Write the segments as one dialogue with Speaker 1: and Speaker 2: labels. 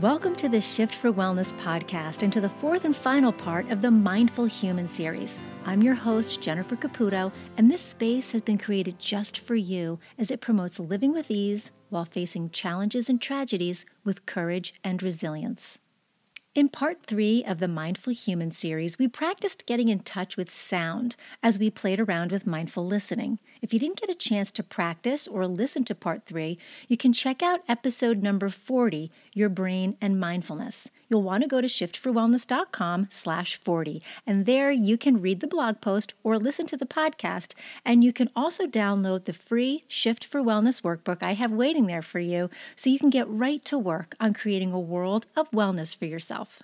Speaker 1: Welcome to the Shift for Wellness podcast and to the fourth and final part of the Mindful Human series. I'm your host, Jennifer Caputo, and this space has been created just for you as it promotes living with ease while facing challenges and tragedies with courage and resilience. In part three of the Mindful Human series, we practiced getting in touch with sound as we played around with mindful listening. If you didn't get a chance to practice or listen to part three, you can check out episode number 40, Your Brain and Mindfulness. You'll want to go to shiftforwellness.com slash 40, and there you can read the blog post or listen to the podcast, and you can also download the free Shift for Wellness workbook I have waiting there for you so you can get right to work on creating a world of wellness for yourself.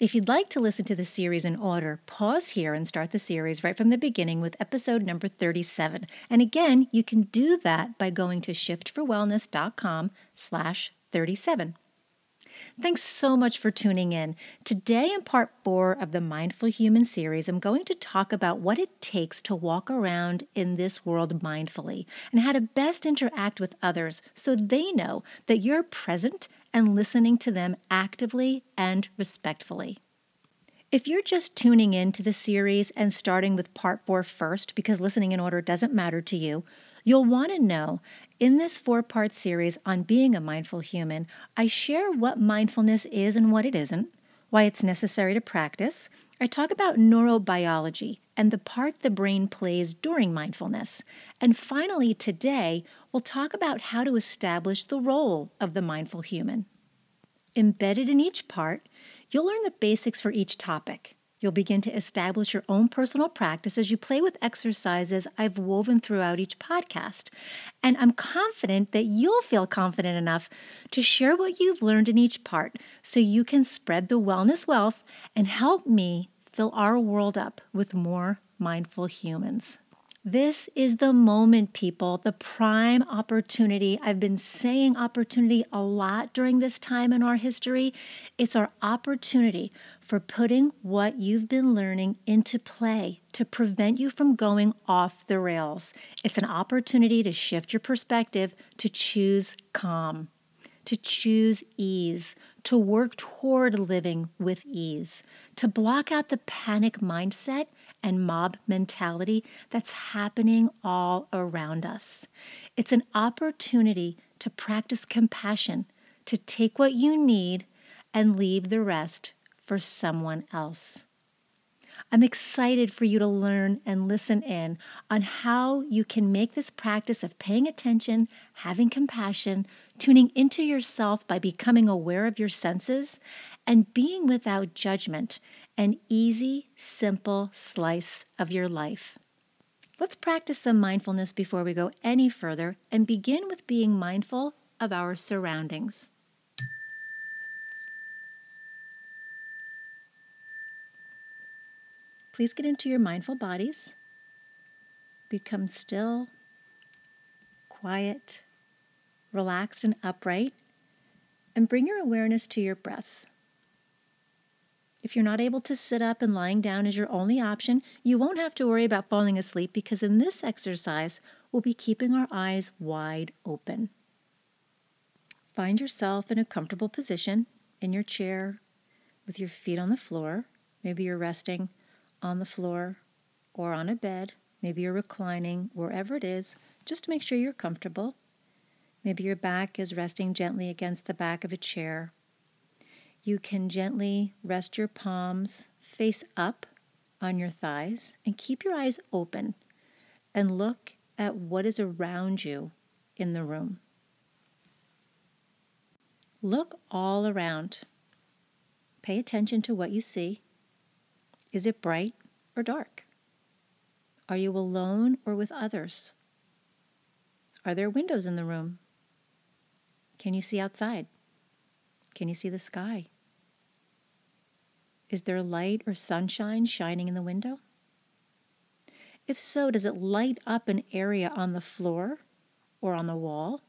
Speaker 1: If you'd like to listen to the series in order, pause here and start the series right from the beginning with episode number 37. And again, you can do that by going to shiftforwellness.com slash 37. Thanks so much for tuning in. Today, in part four of the Mindful Human series, I'm going to talk about what it takes to walk around in this world mindfully and how to best interact with others so they know that you're present and listening to them actively and respectfully. If you're just tuning in to the series and starting with part four first because listening in order doesn't matter to you, you'll want to know in this four part series on being a mindful human, I share what mindfulness is and what it isn't, why it's necessary to practice. I talk about neurobiology and the part the brain plays during mindfulness. And finally, today, we'll talk about how to establish the role of the mindful human. Embedded in each part, you'll learn the basics for each topic. You'll begin to establish your own personal practice as you play with exercises I've woven throughout each podcast. And I'm confident that you'll feel confident enough to share what you've learned in each part so you can spread the wellness wealth and help me fill our world up with more mindful humans. This is the moment, people, the prime opportunity. I've been saying opportunity a lot during this time in our history. It's our opportunity for putting what you've been learning into play to prevent you from going off the rails. It's an opportunity to shift your perspective, to choose calm, to choose ease, to work toward living with ease, to block out the panic mindset and mob mentality that's happening all around us. It's an opportunity to practice compassion, to take what you need and leave the rest for someone else. I'm excited for you to learn and listen in on how you can make this practice of paying attention, having compassion, tuning into yourself by becoming aware of your senses, and being without judgment an easy, simple slice of your life. Let's practice some mindfulness before we go any further and begin with being mindful of our surroundings. Please get into your mindful bodies. Become still, quiet, relaxed, and upright, and bring your awareness to your breath. If you're not able to sit up and lying down is your only option, you won't have to worry about falling asleep because in this exercise, we'll be keeping our eyes wide open. Find yourself in a comfortable position in your chair with your feet on the floor. Maybe you're resting on the floor or on a bed. Maybe you're reclining, wherever it is, just to make sure you're comfortable. Maybe your back is resting gently against the back of a chair you can gently rest your palms face up on your thighs and keep your eyes open and look at what is around you in the room. Look all around. Pay attention to what you see. Is it bright or dark? Are you alone or with others? Are there windows in the room? Can you see outside? Can you see the sky? Is there light or sunshine shining in the window? If so, does it light up an area on the floor or on the wall?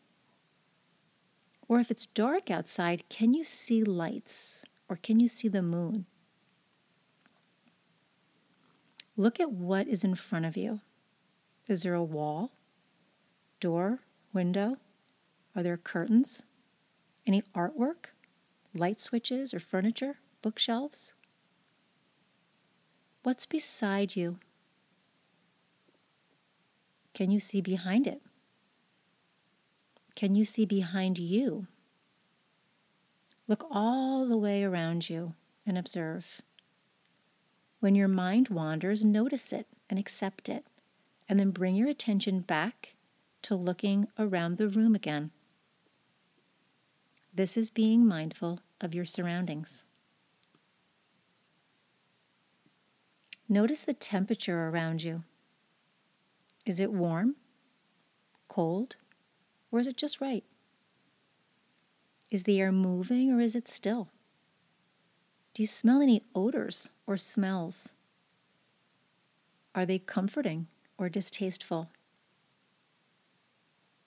Speaker 1: Or if it's dark outside, can you see lights or can you see the moon? Look at what is in front of you. Is there a wall, door, window? Are there curtains? Any artwork? light switches or furniture, bookshelves? What's beside you? Can you see behind it? Can you see behind you? Look all the way around you and observe. When your mind wanders, notice it and accept it, and then bring your attention back to looking around the room again. This is being mindful of your surroundings. Notice the temperature around you. Is it warm, cold, or is it just right? Is the air moving or is it still? Do you smell any odors or smells? Are they comforting or distasteful?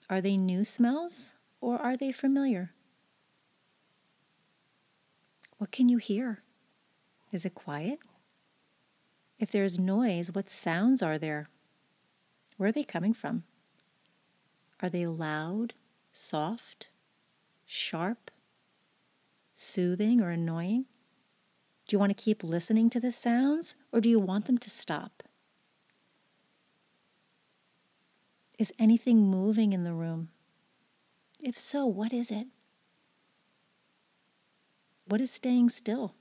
Speaker 1: Are they new smells or are they familiar? What can you hear? Is it quiet? If there's noise, what sounds are there? Where are they coming from? Are they loud, soft, sharp, soothing, or annoying? Do you want to keep listening to the sounds or do you want them to stop? Is anything moving in the room? If so, what is it? What is staying still?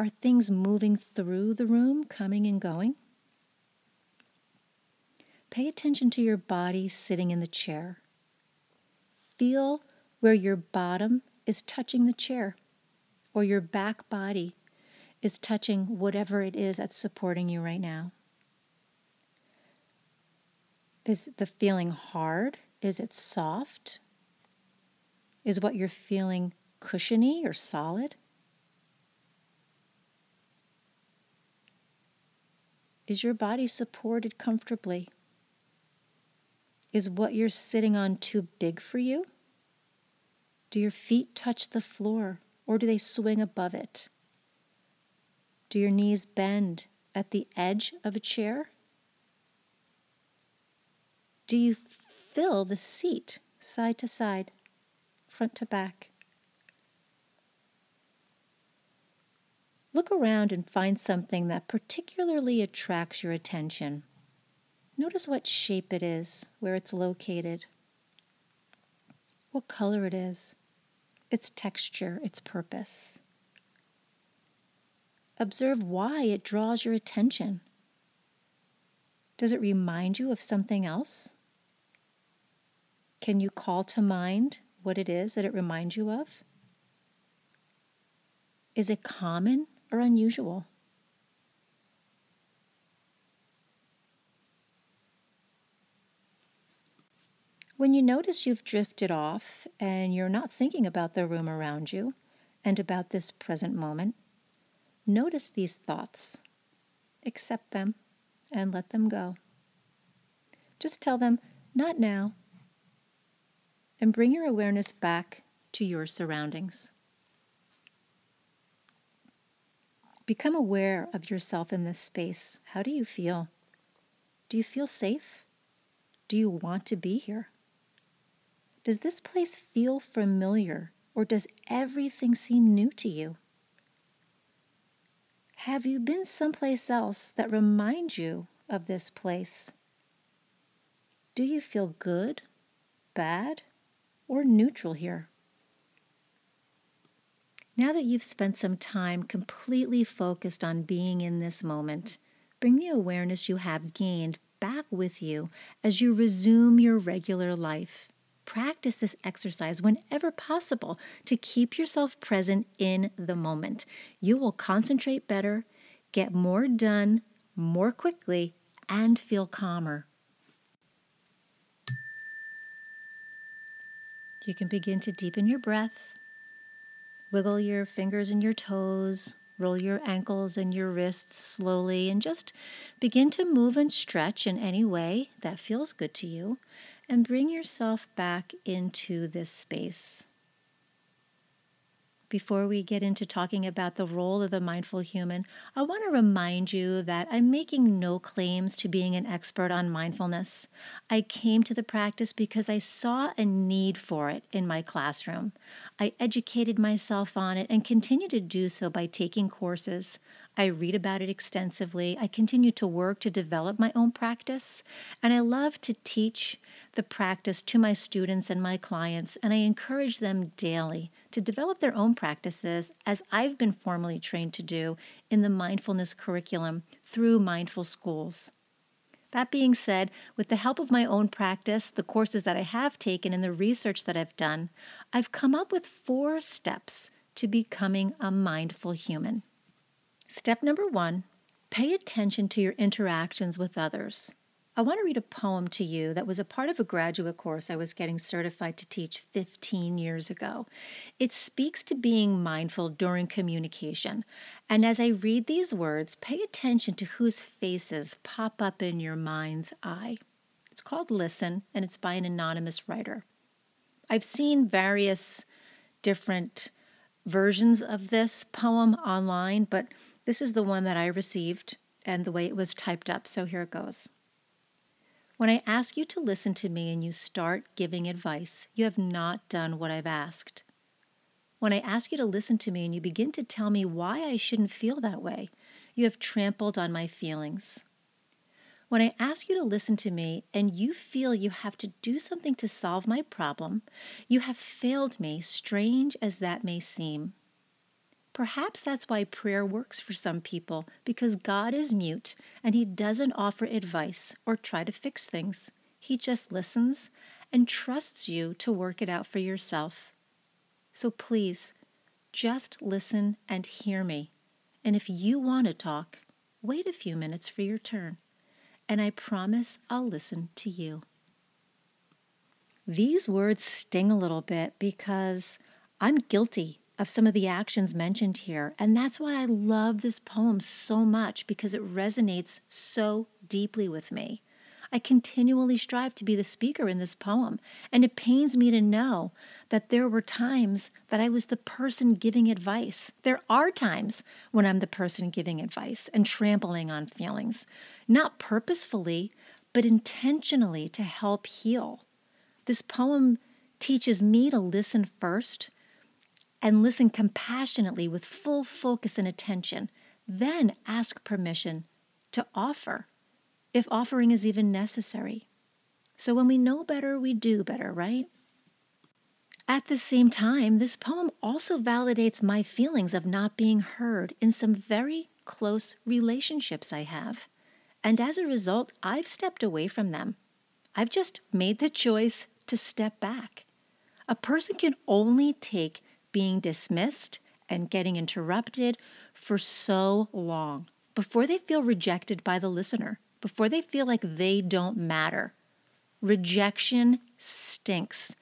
Speaker 1: Are things moving through the room, coming and going? Pay attention to your body sitting in the chair. Feel where your bottom is touching the chair or your back body is touching whatever it is that's supporting you right now. Is the feeling hard? Is it soft? Is what you're feeling cushiony or solid? Is your body supported comfortably? Is what you're sitting on too big for you? Do your feet touch the floor or do they swing above it? Do your knees bend at the edge of a chair? Do you fill the seat side to side? front to back. Look around and find something that particularly attracts your attention. Notice what shape it is, where it's located, what color it is, its texture, its purpose. Observe why it draws your attention. Does it remind you of something else? Can you call to mind what it is that it reminds you of? Is it common or unusual? When you notice you've drifted off and you're not thinking about the room around you and about this present moment, notice these thoughts, accept them, and let them go. Just tell them, not now, and bring your awareness back to your surroundings. Become aware of yourself in this space. How do you feel? Do you feel safe? Do you want to be here? Does this place feel familiar or does everything seem new to you? Have you been someplace else that reminds you of this place? Do you feel good, bad, or neutral here. Now that you've spent some time completely focused on being in this moment, bring the awareness you have gained back with you as you resume your regular life. Practice this exercise whenever possible to keep yourself present in the moment. You will concentrate better, get more done more quickly, and feel calmer. You can begin to deepen your breath, wiggle your fingers and your toes, roll your ankles and your wrists slowly, and just begin to move and stretch in any way that feels good to you, and bring yourself back into this space. Before we get into talking about the role of the mindful human, I want to remind you that I'm making no claims to being an expert on mindfulness. I came to the practice because I saw a need for it in my classroom. I educated myself on it and continue to do so by taking courses. I read about it extensively. I continue to work to develop my own practice, and I love to teach the practice to my students and my clients, and I encourage them daily to develop their own practices as I've been formally trained to do in the mindfulness curriculum through mindful schools. That being said, with the help of my own practice, the courses that I have taken, and the research that I've done, I've come up with four steps to becoming a mindful human. Step number one pay attention to your interactions with others. I want to read a poem to you that was a part of a graduate course I was getting certified to teach 15 years ago. It speaks to being mindful during communication. And as I read these words, pay attention to whose faces pop up in your mind's eye. It's called Listen, and it's by an anonymous writer. I've seen various different versions of this poem online, but this is the one that I received and the way it was typed up, so here it goes. When I ask you to listen to me and you start giving advice, you have not done what I've asked. When I ask you to listen to me and you begin to tell me why I shouldn't feel that way, you have trampled on my feelings. When I ask you to listen to me and you feel you have to do something to solve my problem, you have failed me, strange as that may seem. Perhaps that's why prayer works for some people, because God is mute and He doesn't offer advice or try to fix things. He just listens and trusts you to work it out for yourself. So please, just listen and hear me. And if you want to talk, wait a few minutes for your turn. And I promise I'll listen to you. These words sting a little bit because I'm guilty of some of the actions mentioned here. And that's why I love this poem so much because it resonates so deeply with me. I continually strive to be the speaker in this poem, and it pains me to know that there were times that I was the person giving advice. There are times when I'm the person giving advice and trampling on feelings, not purposefully, but intentionally to help heal. This poem teaches me to listen first and listen compassionately with full focus and attention. Then ask permission to offer, if offering is even necessary. So when we know better, we do better, right? At the same time, this poem also validates my feelings of not being heard in some very close relationships I have. And as a result, I've stepped away from them. I've just made the choice to step back. A person can only take being dismissed and getting interrupted for so long before they feel rejected by the listener, before they feel like they don't matter. Rejection stinks.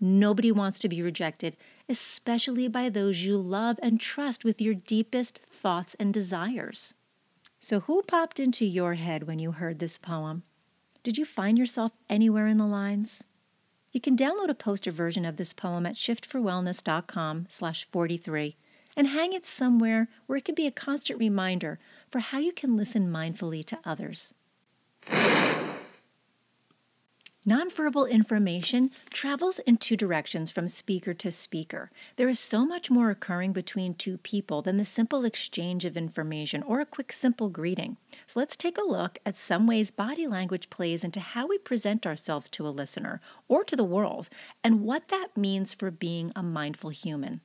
Speaker 1: Nobody wants to be rejected, especially by those you love and trust with your deepest thoughts and desires. So, who popped into your head when you heard this poem? Did you find yourself anywhere in the lines? You can download a poster version of this poem at shiftforwellness.com slash 43 and hang it somewhere where it can be a constant reminder for how you can listen mindfully to others. Nonverbal information travels in two directions from speaker to speaker. There is so much more occurring between two people than the simple exchange of information or a quick, simple greeting. So let's take a look at some ways body language plays into how we present ourselves to a listener or to the world and what that means for being a mindful human.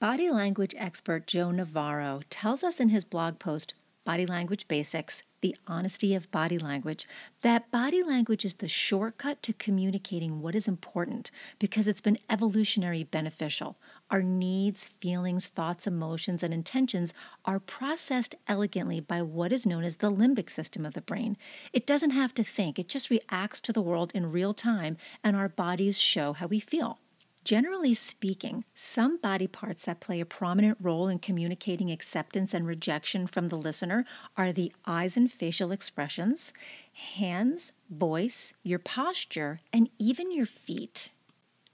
Speaker 1: Body language expert Joe Navarro tells us in his blog post, Body Language Basics, the honesty of body language, that body language is the shortcut to communicating what is important because it's been evolutionary beneficial. Our needs, feelings, thoughts, emotions, and intentions are processed elegantly by what is known as the limbic system of the brain. It doesn't have to think, it just reacts to the world in real time, and our bodies show how we feel. Generally speaking, some body parts that play a prominent role in communicating acceptance and rejection from the listener are the eyes and facial expressions, hands, voice, your posture, and even your feet.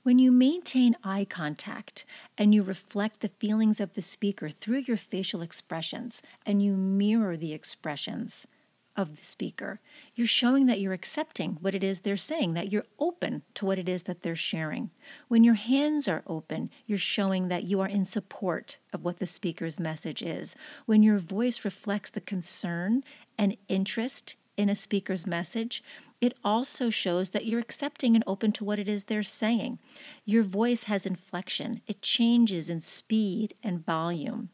Speaker 1: When you maintain eye contact and you reflect the feelings of the speaker through your facial expressions and you mirror the expressions of the speaker, you're showing that you're accepting what it is they're saying, that you're open to what it is that they're sharing. When your hands are open, you're showing that you are in support of what the speaker's message is. When your voice reflects the concern and interest in a speaker's message, it also shows that you're accepting and open to what it is they're saying. Your voice has inflection, it changes in speed and volume.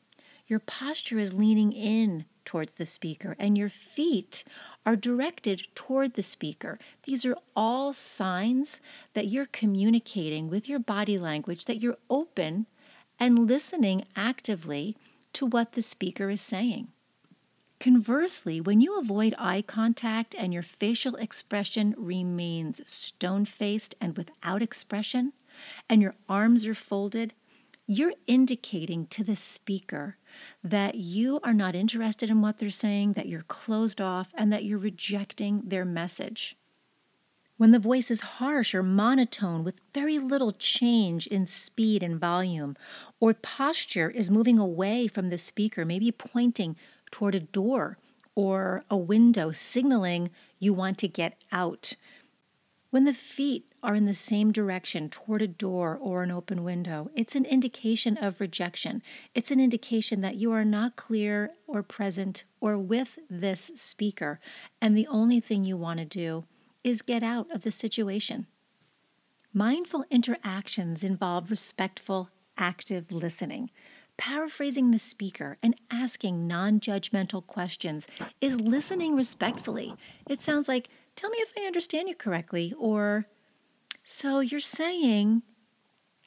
Speaker 1: Your posture is leaning in towards the speaker, and your feet are directed toward the speaker. These are all signs that you're communicating with your body language, that you're open and listening actively to what the speaker is saying. Conversely, when you avoid eye contact and your facial expression remains stone faced and without expression, and your arms are folded, you're indicating to the speaker that you are not interested in what they're saying, that you're closed off, and that you're rejecting their message. When the voice is harsh or monotone with very little change in speed and volume, or posture is moving away from the speaker, maybe pointing toward a door or a window, signaling you want to get out. When the feet are in the same direction toward a door or an open window, it's an indication of rejection. It's an indication that you are not clear or present or with this speaker, and the only thing you want to do is get out of the situation. Mindful interactions involve respectful, active listening. Paraphrasing the speaker and asking non judgmental questions is listening respectfully. It sounds like, Tell me if I understand you correctly, or So you're saying,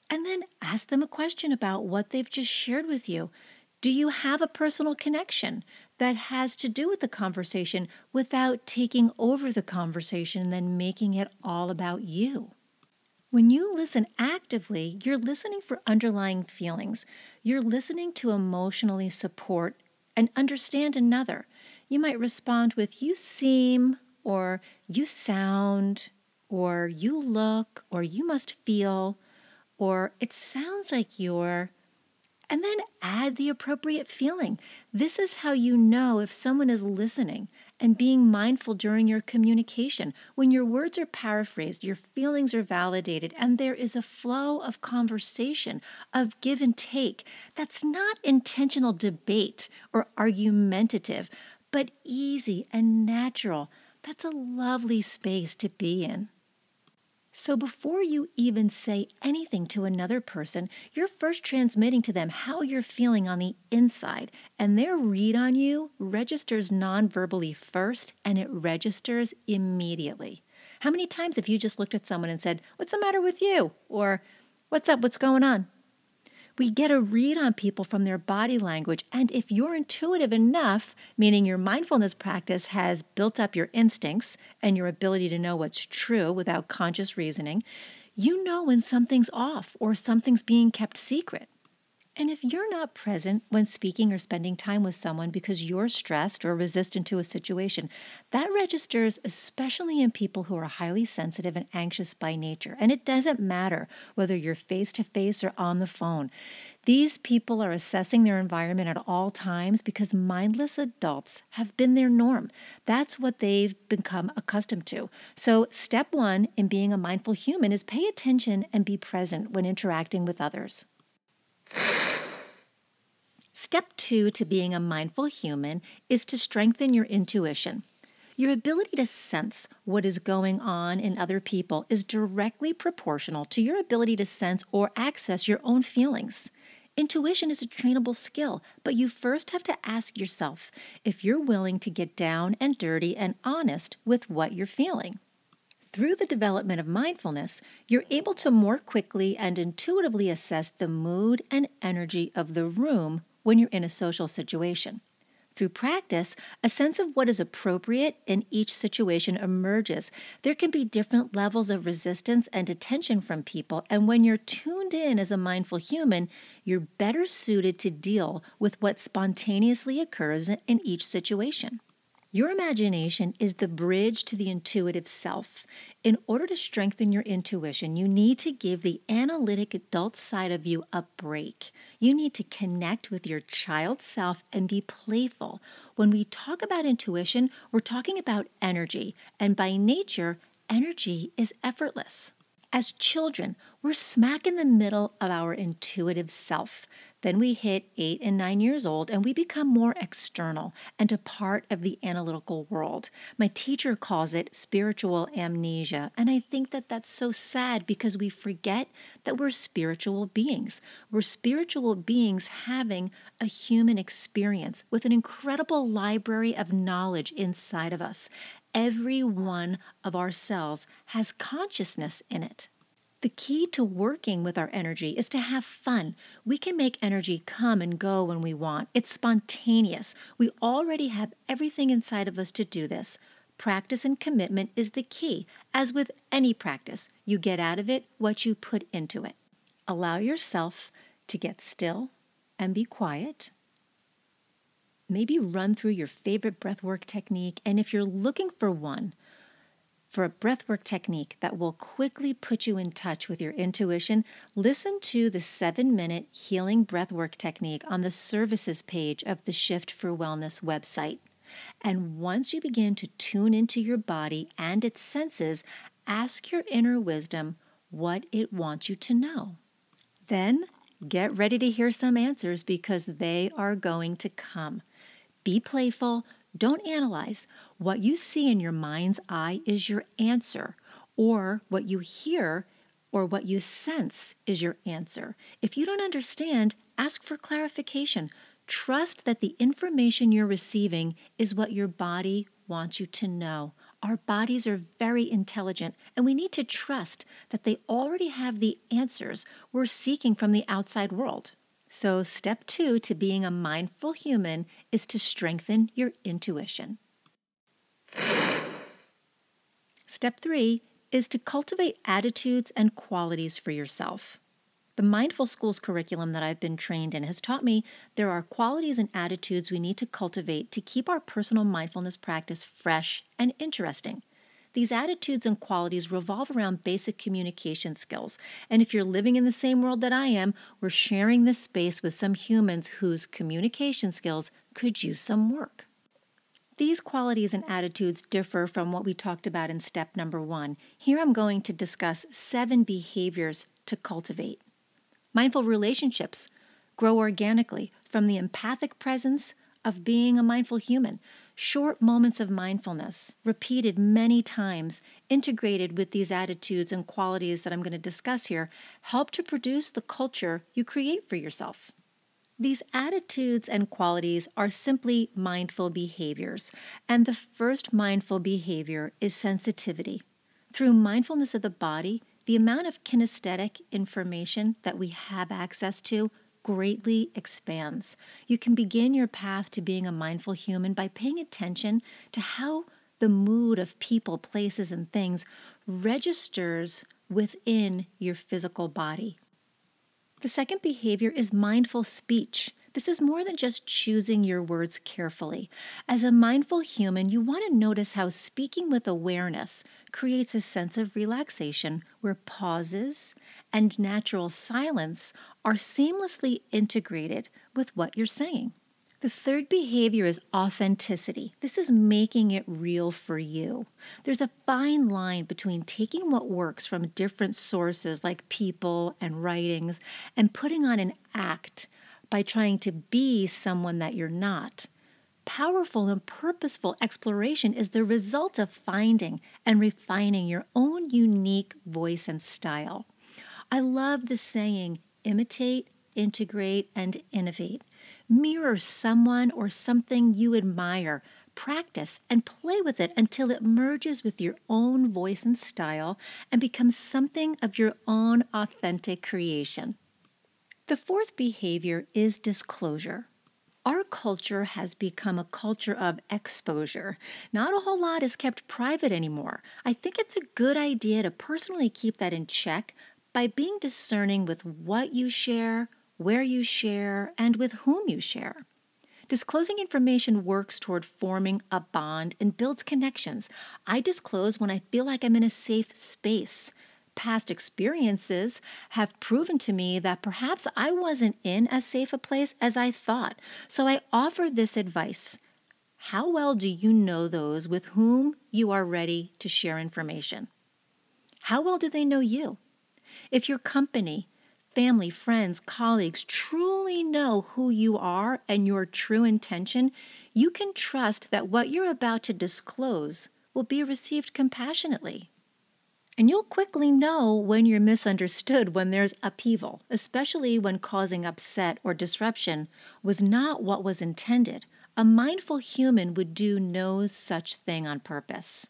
Speaker 1: and then ask them a question about what they've just shared with you. Do you have a personal connection that has to do with the conversation without taking over the conversation and then making it all about you? When you listen actively, you're listening for underlying feelings. You're listening to emotionally support and understand another. You might respond with, You seem, or You sound, or You look, or You must feel, or It sounds like you're and then add the appropriate feeling. This is how you know if someone is listening and being mindful during your communication. When your words are paraphrased, your feelings are validated, and there is a flow of conversation, of give and take. That's not intentional debate or argumentative, but easy and natural. That's a lovely space to be in. So before you even say anything to another person, you're first transmitting to them how you're feeling on the inside, and their read on you registers non-verbally first and it registers immediately. How many times have you just looked at someone and said, What's the matter with you? Or, What's up? What's going on? We get a read on people from their body language. And if you're intuitive enough, meaning your mindfulness practice has built up your instincts and your ability to know what's true without conscious reasoning, you know when something's off or something's being kept secret. And if you're not present when speaking or spending time with someone because you're stressed or resistant to a situation, that registers especially in people who are highly sensitive and anxious by nature. And it doesn't matter whether you're face to face or on the phone. These people are assessing their environment at all times because mindless adults have been their norm. That's what they've become accustomed to. So, step one in being a mindful human is pay attention and be present when interacting with others. Step two to being a mindful human is to strengthen your intuition. Your ability to sense what is going on in other people is directly proportional to your ability to sense or access your own feelings. Intuition is a trainable skill, but you first have to ask yourself if you're willing to get down and dirty and honest with what you're feeling. Through the development of mindfulness, you're able to more quickly and intuitively assess the mood and energy of the room when you're in a social situation. Through practice, a sense of what is appropriate in each situation emerges. There can be different levels of resistance and attention from people, and when you're tuned in as a mindful human, you're better suited to deal with what spontaneously occurs in each situation. Your imagination is the bridge to the intuitive self. In order to strengthen your intuition, you need to give the analytic adult side of you a break. You need to connect with your child self and be playful. When we talk about intuition, we're talking about energy, and by nature, energy is effortless. As children, we're smack in the middle of our intuitive self. Then we hit eight and nine years old and we become more external and a part of the analytical world. My teacher calls it spiritual amnesia. And I think that that's so sad because we forget that we're spiritual beings. We're spiritual beings having a human experience with an incredible library of knowledge inside of us. Every one of our cells has consciousness in it. The key to working with our energy is to have fun. We can make energy come and go when we want. It's spontaneous. We already have everything inside of us to do this. Practice and commitment is the key. As with any practice, you get out of it what you put into it. Allow yourself to get still and be quiet. Maybe run through your favorite breathwork technique, and if you're looking for one, for a breathwork technique that will quickly put you in touch with your intuition, listen to the seven minute healing breathwork technique on the services page of the Shift for Wellness website. And once you begin to tune into your body and its senses, ask your inner wisdom what it wants you to know. Then get ready to hear some answers because they are going to come. Be playful, don't analyze. What you see in your mind's eye is your answer, or what you hear or what you sense is your answer. If you don't understand, ask for clarification. Trust that the information you're receiving is what your body wants you to know. Our bodies are very intelligent, and we need to trust that they already have the answers we're seeking from the outside world. So, step two to being a mindful human is to strengthen your intuition. Step three is to cultivate attitudes and qualities for yourself. The Mindful Schools curriculum that I've been trained in has taught me there are qualities and attitudes we need to cultivate to keep our personal mindfulness practice fresh and interesting. These attitudes and qualities revolve around basic communication skills. And if you're living in the same world that I am, we're sharing this space with some humans whose communication skills could use some work. These qualities and attitudes differ from what we talked about in step number one. Here I'm going to discuss seven behaviors to cultivate. Mindful relationships grow organically from the empathic presence of being a mindful human. Short moments of mindfulness, repeated many times, integrated with these attitudes and qualities that I'm going to discuss here, help to produce the culture you create for yourself. These attitudes and qualities are simply mindful behaviors, and the first mindful behavior is sensitivity. Through mindfulness of the body, the amount of kinesthetic information that we have access to greatly expands. You can begin your path to being a mindful human by paying attention to how the mood of people, places, and things registers within your physical body. The second behavior is mindful speech. This is more than just choosing your words carefully. As a mindful human, you want to notice how speaking with awareness creates a sense of relaxation where pauses and natural silence are seamlessly integrated with what you're saying. The third behavior is authenticity. This is making it real for you. There's a fine line between taking what works from different sources like people and writings and putting on an act by trying to be someone that you're not. Powerful and purposeful exploration is the result of finding and refining your own unique voice and style. I love the saying imitate, integrate, and innovate. Mirror someone or something you admire. Practice and play with it until it merges with your own voice and style and becomes something of your own authentic creation. The fourth behavior is disclosure. Our culture has become a culture of exposure. Not a whole lot is kept private anymore. I think it's a good idea to personally keep that in check by being discerning with what you share, where you share, and with whom you share. Disclosing information works toward forming a bond and builds connections. I disclose when I feel like I'm in a safe space. Past experiences have proven to me that perhaps I wasn't in as safe a place as I thought, so I offer this advice. How well do you know those with whom you are ready to share information? How well do they know you? If your company, family, friends, colleagues truly know who you are and your true intention, you can trust that what you're about to disclose will be received compassionately. And you'll quickly know when you're misunderstood when there's upheaval, especially when causing upset or disruption was not what was intended. A mindful human would do no such thing on purpose.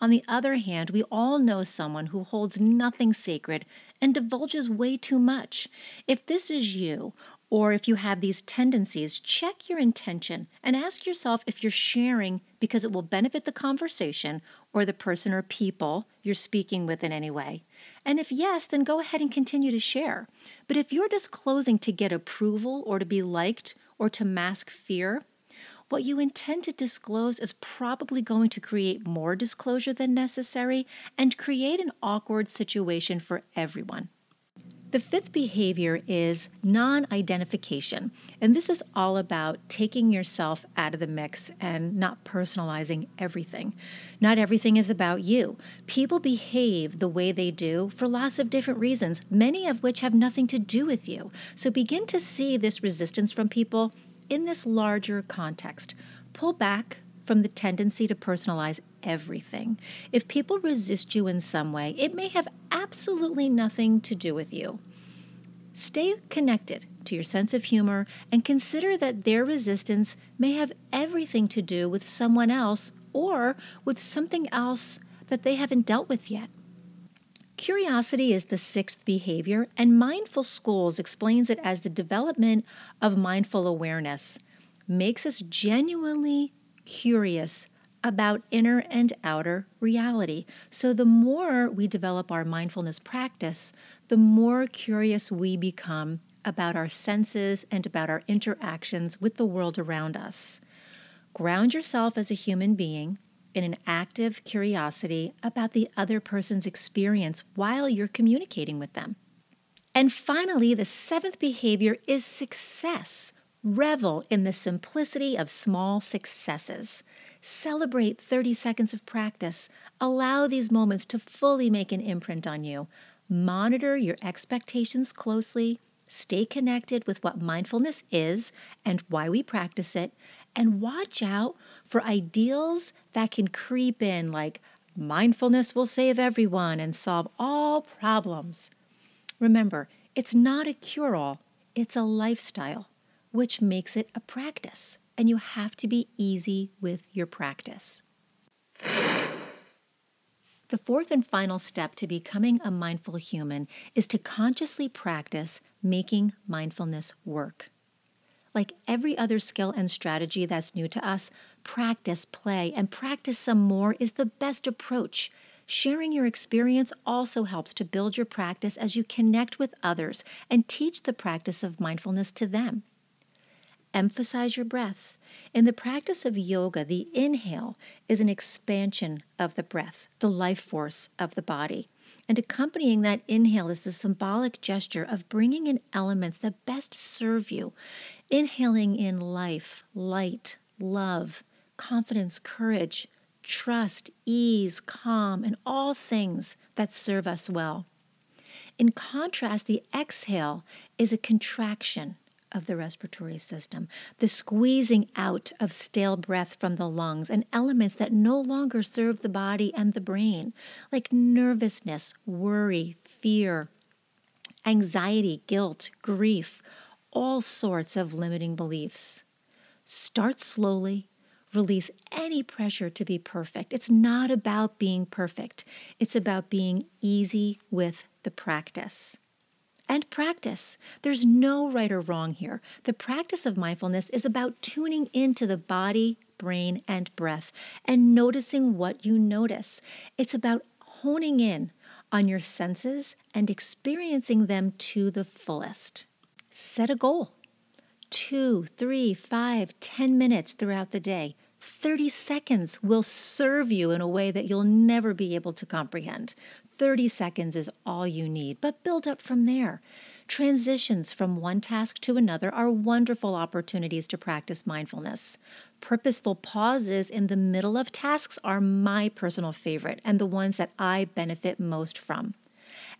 Speaker 1: On the other hand, we all know someone who holds nothing sacred and divulges way too much. If this is you, or if you have these tendencies, check your intention and ask yourself if you're sharing because it will benefit the conversation or the person or people you're speaking with in any way. And if yes, then go ahead and continue to share. But if you're disclosing to get approval or to be liked or to mask fear, what you intend to disclose is probably going to create more disclosure than necessary and create an awkward situation for everyone. The fifth behavior is non identification. And this is all about taking yourself out of the mix and not personalizing everything. Not everything is about you. People behave the way they do for lots of different reasons, many of which have nothing to do with you. So begin to see this resistance from people in this larger context, pull back from the tendency to personalize everything. If people resist you in some way, it may have absolutely nothing to do with you. Stay connected to your sense of humor and consider that their resistance may have everything to do with someone else or with something else that they haven't dealt with yet. Curiosity is the sixth behavior, and Mindful Schools explains it as the development of mindful awareness, makes us genuinely curious about inner and outer reality. So, the more we develop our mindfulness practice, the more curious we become about our senses and about our interactions with the world around us. Ground yourself as a human being in an active curiosity about the other person's experience while you're communicating with them. And finally, the seventh behavior is success. Revel in the simplicity of small successes. Celebrate 30 seconds of practice. Allow these moments to fully make an imprint on you. Monitor your expectations closely. Stay connected with what mindfulness is and why we practice it. And watch out for ideals that can creep in, like mindfulness will save everyone and solve all problems. Remember, it's not a cure all, it's a lifestyle, which makes it a practice, and you have to be easy with your practice. The fourth and final step to becoming a mindful human is to consciously practice making mindfulness work. Like every other skill and strategy that's new to us, practice, play, and practice some more is the best approach. Sharing your experience also helps to build your practice as you connect with others and teach the practice of mindfulness to them. Emphasize your breath. In the practice of yoga, the inhale is an expansion of the breath, the life force of the body. And accompanying that inhale is the symbolic gesture of bringing in elements that best serve you. Inhaling in life, light, love, confidence, courage, trust, ease, calm, and all things that serve us well. In contrast, the exhale is a contraction of the respiratory system, the squeezing out of stale breath from the lungs and elements that no longer serve the body and the brain, like nervousness, worry, fear, anxiety, guilt, grief, all sorts of limiting beliefs. Start slowly. Release any pressure to be perfect. It's not about being perfect, it's about being easy with the practice and practice. There's no right or wrong here. The practice of mindfulness is about tuning into the body, brain, and breath and noticing what you notice. It's about honing in on your senses and experiencing them to the fullest. Set a goal. two, three, five, ten minutes throughout the day. 30 seconds will serve you in a way that you'll never be able to comprehend. 30 seconds is all you need, but build up from there. Transitions from one task to another are wonderful opportunities to practice mindfulness. Purposeful pauses in the middle of tasks are my personal favorite and the ones that I benefit most from.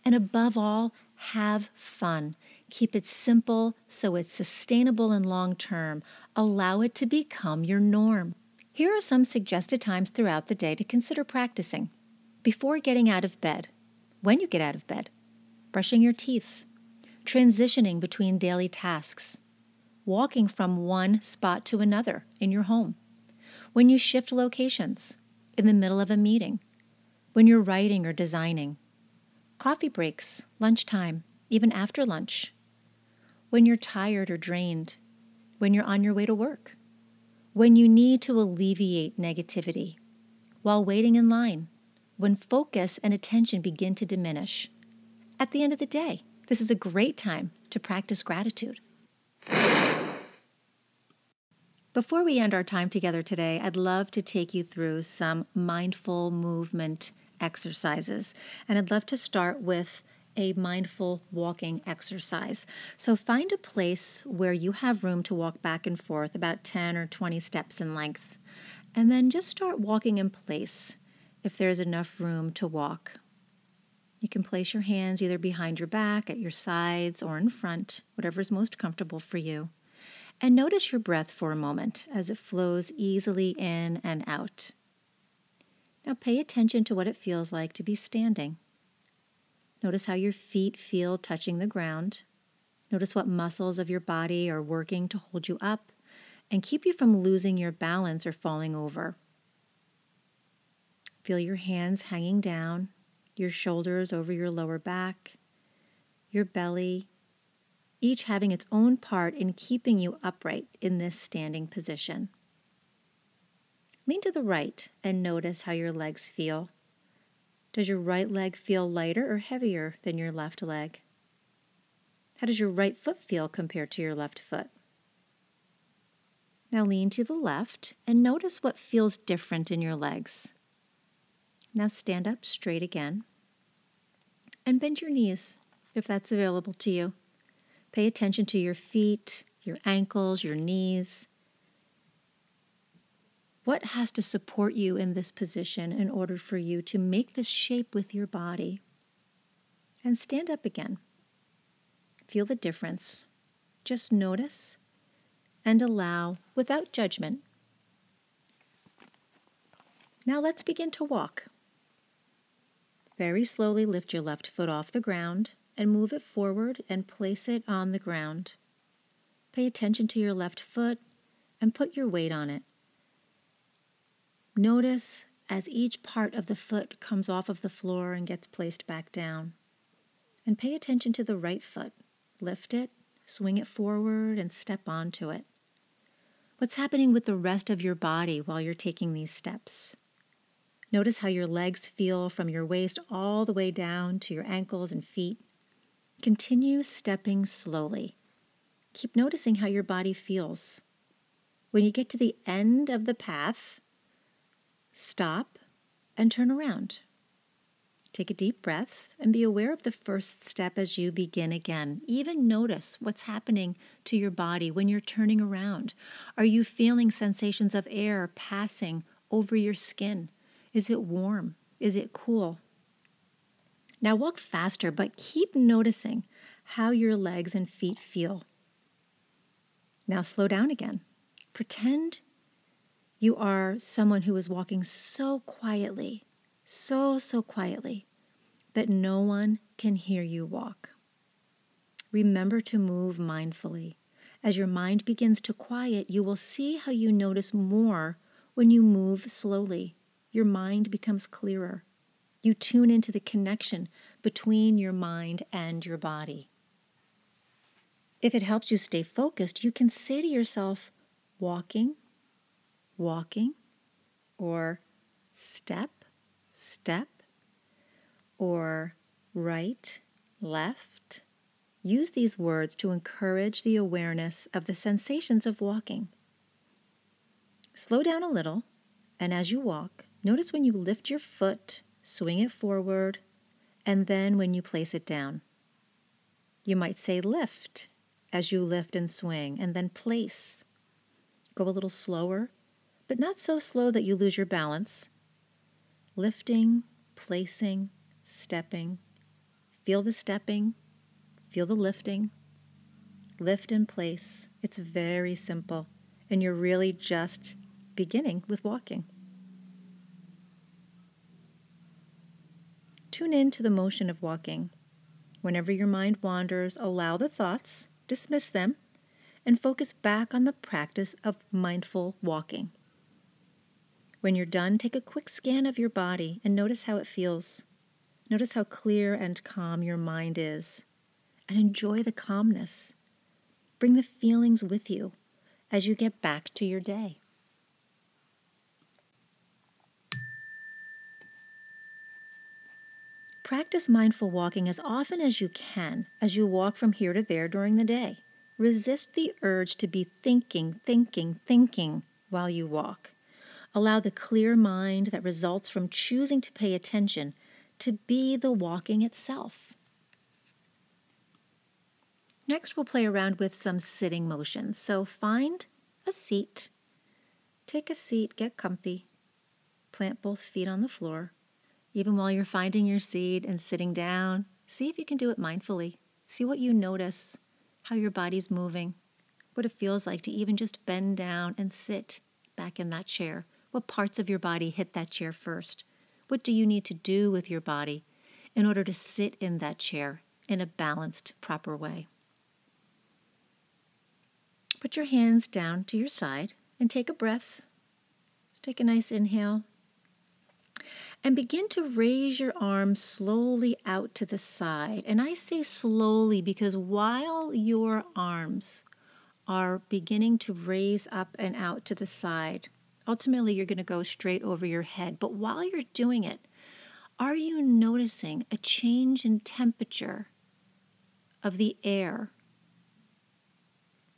Speaker 1: And above all, have fun. Keep it simple so it's sustainable and long term. Allow it to become your norm. Here are some suggested times throughout the day to consider practicing. Before getting out of bed, when you get out of bed, brushing your teeth, transitioning between daily tasks, walking from one spot to another in your home, when you shift locations, in the middle of a meeting, when you're writing or designing, coffee breaks, lunchtime, even after lunch, when you're tired or drained, when you're on your way to work, when you need to alleviate negativity, while waiting in line, when focus and attention begin to diminish, at the end of the day. This is a great time to practice gratitude. Before we end our time together today, I'd love to take you through some mindful movement exercises. And I'd love to start with a mindful walking exercise. So find a place where you have room to walk back and forth, about 10 or 20 steps in length. And then just start walking in place if there's enough room to walk. You can place your hands either behind your back, at your sides, or in front, whatever is most comfortable for you. And notice your breath for a moment as it flows easily in and out. Now pay attention to what it feels like to be standing. Notice how your feet feel touching the ground. Notice what muscles of your body are working to hold you up and keep you from losing your balance or falling over. Feel your hands hanging down your shoulders over your lower back, your belly, each having its own part in keeping you upright in this standing position. Lean to the right and notice how your legs feel. Does your right leg feel lighter or heavier than your left leg? How does your right foot feel compared to your left foot? Now lean to the left and notice what feels different in your legs. Now stand up straight again and bend your knees if that's available to you. Pay attention to your feet, your ankles, your knees. What has to support you in this position in order for you to make this shape with your body? And stand up again. Feel the difference. Just notice and allow without judgment. Now let's begin to walk. Very slowly lift your left foot off the ground and move it forward and place it on the ground. Pay attention to your left foot and put your weight on it. Notice as each part of the foot comes off of the floor and gets placed back down. And pay attention to the right foot. Lift it, swing it forward, and step onto it. What's happening with the rest of your body while you're taking these steps? Notice how your legs feel from your waist all the way down to your ankles and feet. Continue stepping slowly. Keep noticing how your body feels. When you get to the end of the path, stop and turn around. Take a deep breath and be aware of the first step as you begin again. Even notice what's happening to your body when you're turning around. Are you feeling sensations of air passing over your skin? Is it warm? Is it cool? Now walk faster, but keep noticing how your legs and feet feel. Now slow down again. Pretend you are someone who is walking so quietly, so, so quietly, that no one can hear you walk. Remember to move mindfully. As your mind begins to quiet, you will see how you notice more when you move slowly your mind becomes clearer. You tune into the connection between your mind and your body. If it helps you stay focused, you can say to yourself, walking, walking, or step, step, or right, left, use these words to encourage the awareness of the sensations of walking. Slow down a little, and as you walk, notice when you lift your foot, swing it forward, and then when you place it down. You might say lift as you lift and swing, and then place. Go a little slower, but not so slow that you lose your balance. Lifting, placing, stepping. Feel the stepping, feel the lifting. Lift and place. It's very simple, and you're really just beginning with walking. Tune in to the motion of walking. Whenever your mind wanders, allow the thoughts, dismiss them, and focus back on the practice of mindful walking. When you're done, take a quick scan of your body and notice how it feels. Notice how clear and calm your mind is, and enjoy the calmness. Bring the feelings with you as you get back to your day. Practice mindful walking as often as you can as you walk from here to there during the day. Resist the urge to be thinking, thinking, thinking while you walk. Allow the clear mind that results from choosing to pay attention to be the walking itself. Next, we'll play around with some sitting motions. So find a seat, take a seat, get comfy, plant both feet on the floor even while you're finding your seat and sitting down, see if you can do it mindfully. See what you notice, how your body's moving, what it feels like to even just bend down and sit back in that chair. What parts of your body hit that chair first? What do you need to do with your body in order to sit in that chair in a balanced, proper way? Put your hands down to your side and take a breath. Just take a nice inhale and begin to raise your arms slowly out to the side. And I say slowly because while your arms are beginning to raise up and out to the side, ultimately you're going to go straight over your head. But while you're doing it, are you noticing a change in temperature of the air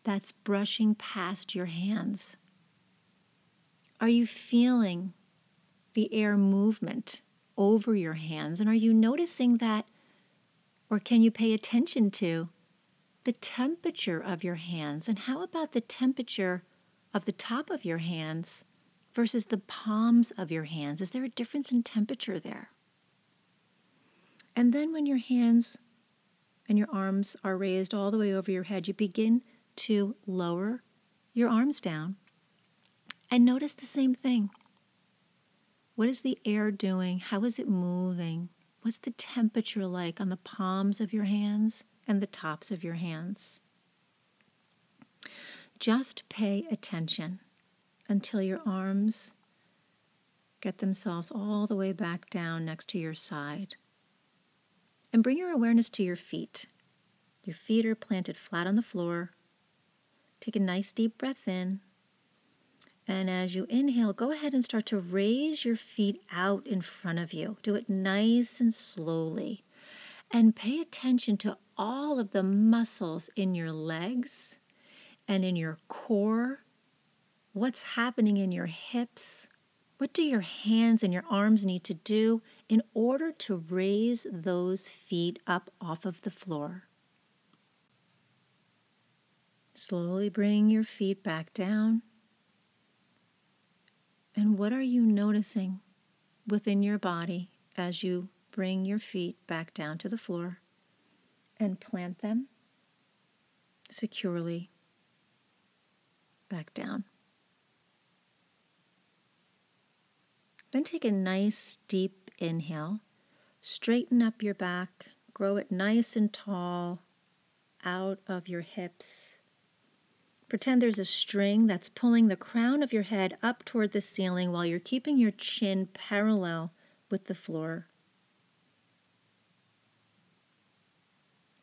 Speaker 1: that's brushing past your hands? Are you feeling the air movement over your hands? And are you noticing that, or can you pay attention to the temperature of your hands? And how about the temperature of the top of your hands versus the palms of your hands? Is there a difference in temperature there? And then when your hands and your arms are raised all the way over your head, you begin to lower your arms down and notice the same thing. What is the air doing? How is it moving? What's the temperature like on the palms of your hands and the tops of your hands? Just pay attention until your arms get themselves all the way back down next to your side. And bring your awareness to your feet. Your feet are planted flat on the floor. Take a nice deep breath in and as you inhale, go ahead and start to raise your feet out in front of you. Do it nice and slowly. And pay attention to all of the muscles in your legs and in your core. What's happening in your hips? What do your hands and your arms need to do in order to raise those feet up off of the floor? Slowly bring your feet back down. And what are you noticing within your body as you bring your feet back down to the floor and plant them securely back down? Then take a nice deep inhale. Straighten up your back, grow it nice and tall out of your hips Pretend there's a string that's pulling the crown of your head up toward the ceiling while you're keeping your chin parallel with the floor.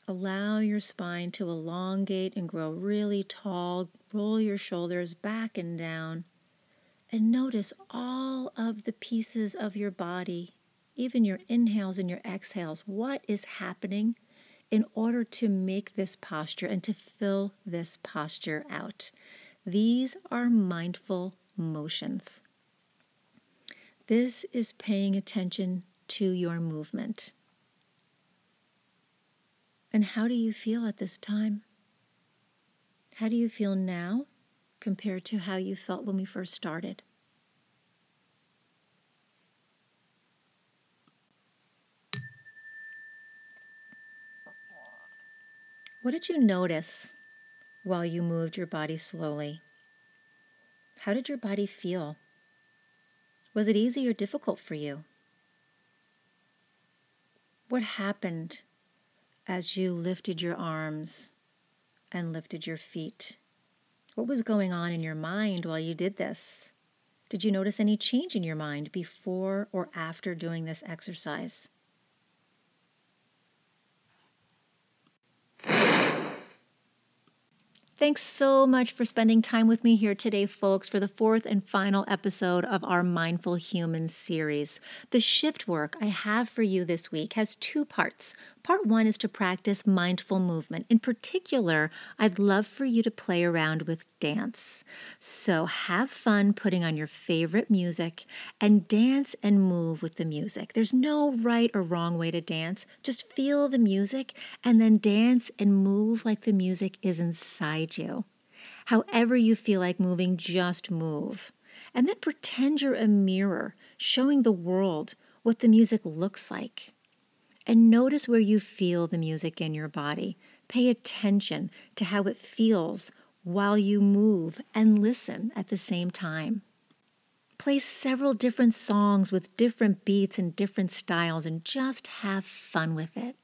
Speaker 1: Allow your spine to elongate and grow really tall. Roll your shoulders back and down. And notice all of the pieces of your body, even your inhales and your exhales. What is happening in order to make this posture and to fill this posture out. These are mindful motions. This is paying attention to your movement. And how do you feel at this time? How do you feel now compared to how you felt when we first started? What did you notice while you moved your body slowly? How did your body feel? Was it easy or difficult for you? What happened as you lifted your arms and lifted your feet? What was going on in your mind while you did this? Did you notice any change in your mind before or after doing this exercise? Thanks so much for spending time with me here today, folks, for the fourth and final episode of our Mindful Humans series. The shift work I have for you this week has two parts. Part one is to practice mindful movement. In particular, I'd love for you to play around with dance. So have fun putting on your favorite music and dance and move with the music. There's no right or wrong way to dance. Just feel the music and then dance and move like the music is inside you. However, you feel like moving, just move. And then pretend you're a mirror showing the world what the music looks like and notice where you feel the music in your body. Pay attention to how it feels while you move and listen at the same time. Play several different songs with different beats and different styles and just have fun with it.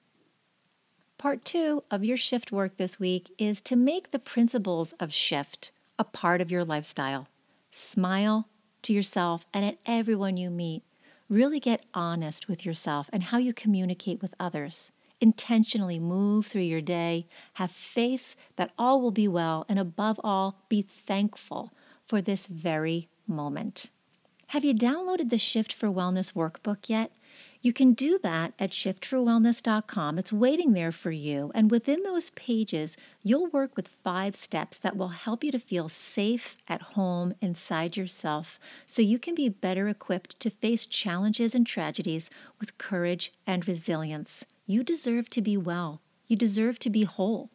Speaker 1: Part two of your shift work this week is to make the principles of shift a part of your lifestyle. Smile to yourself and at everyone you meet Really get honest with yourself and how you communicate with others. Intentionally move through your day. Have faith that all will be well. And above all, be thankful for this very moment. Have you downloaded the Shift for Wellness workbook yet? You can do that at shiftforwellness.com. It's waiting there for you. And within those pages, you'll work with five steps that will help you to feel safe at home inside yourself so you can be better equipped to face challenges and tragedies with courage and resilience. You deserve to be well, you deserve to be whole.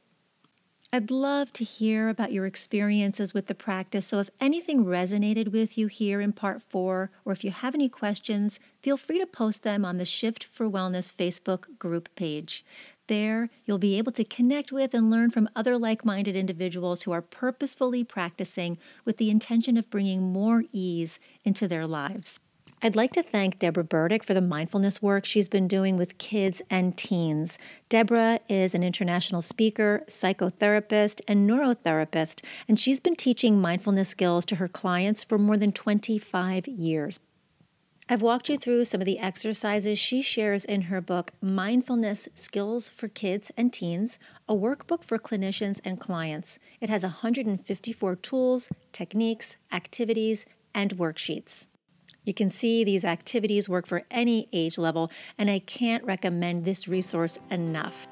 Speaker 1: I'd love to hear about your experiences with the practice. So, if anything resonated with you here in part four, or if you have any questions, feel free to post them on the Shift for Wellness Facebook group page. There, you'll be able to connect with and learn from other like minded individuals who are purposefully practicing with the intention of bringing more ease into their lives. I'd like to thank Deborah Burdick for the mindfulness work she's been doing with kids and teens. Deborah is an international speaker, psychotherapist, and neurotherapist, and she's been teaching mindfulness skills to her clients for more than 25 years. I've walked you through some of the exercises she shares in her book, Mindfulness Skills for Kids and Teens, a workbook for clinicians and clients. It has 154 tools, techniques, activities, and worksheets. You can see these activities work for any age level, and I can't recommend this resource enough.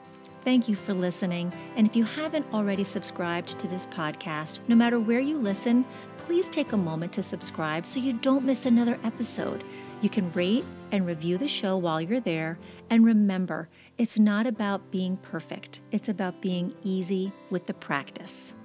Speaker 1: Thank you for listening. And if you haven't already subscribed to this podcast, no matter where you listen, please take a moment to subscribe so you don't miss another episode. You can rate and review the show while you're there. And remember, it's not about being perfect, it's about being easy with the practice.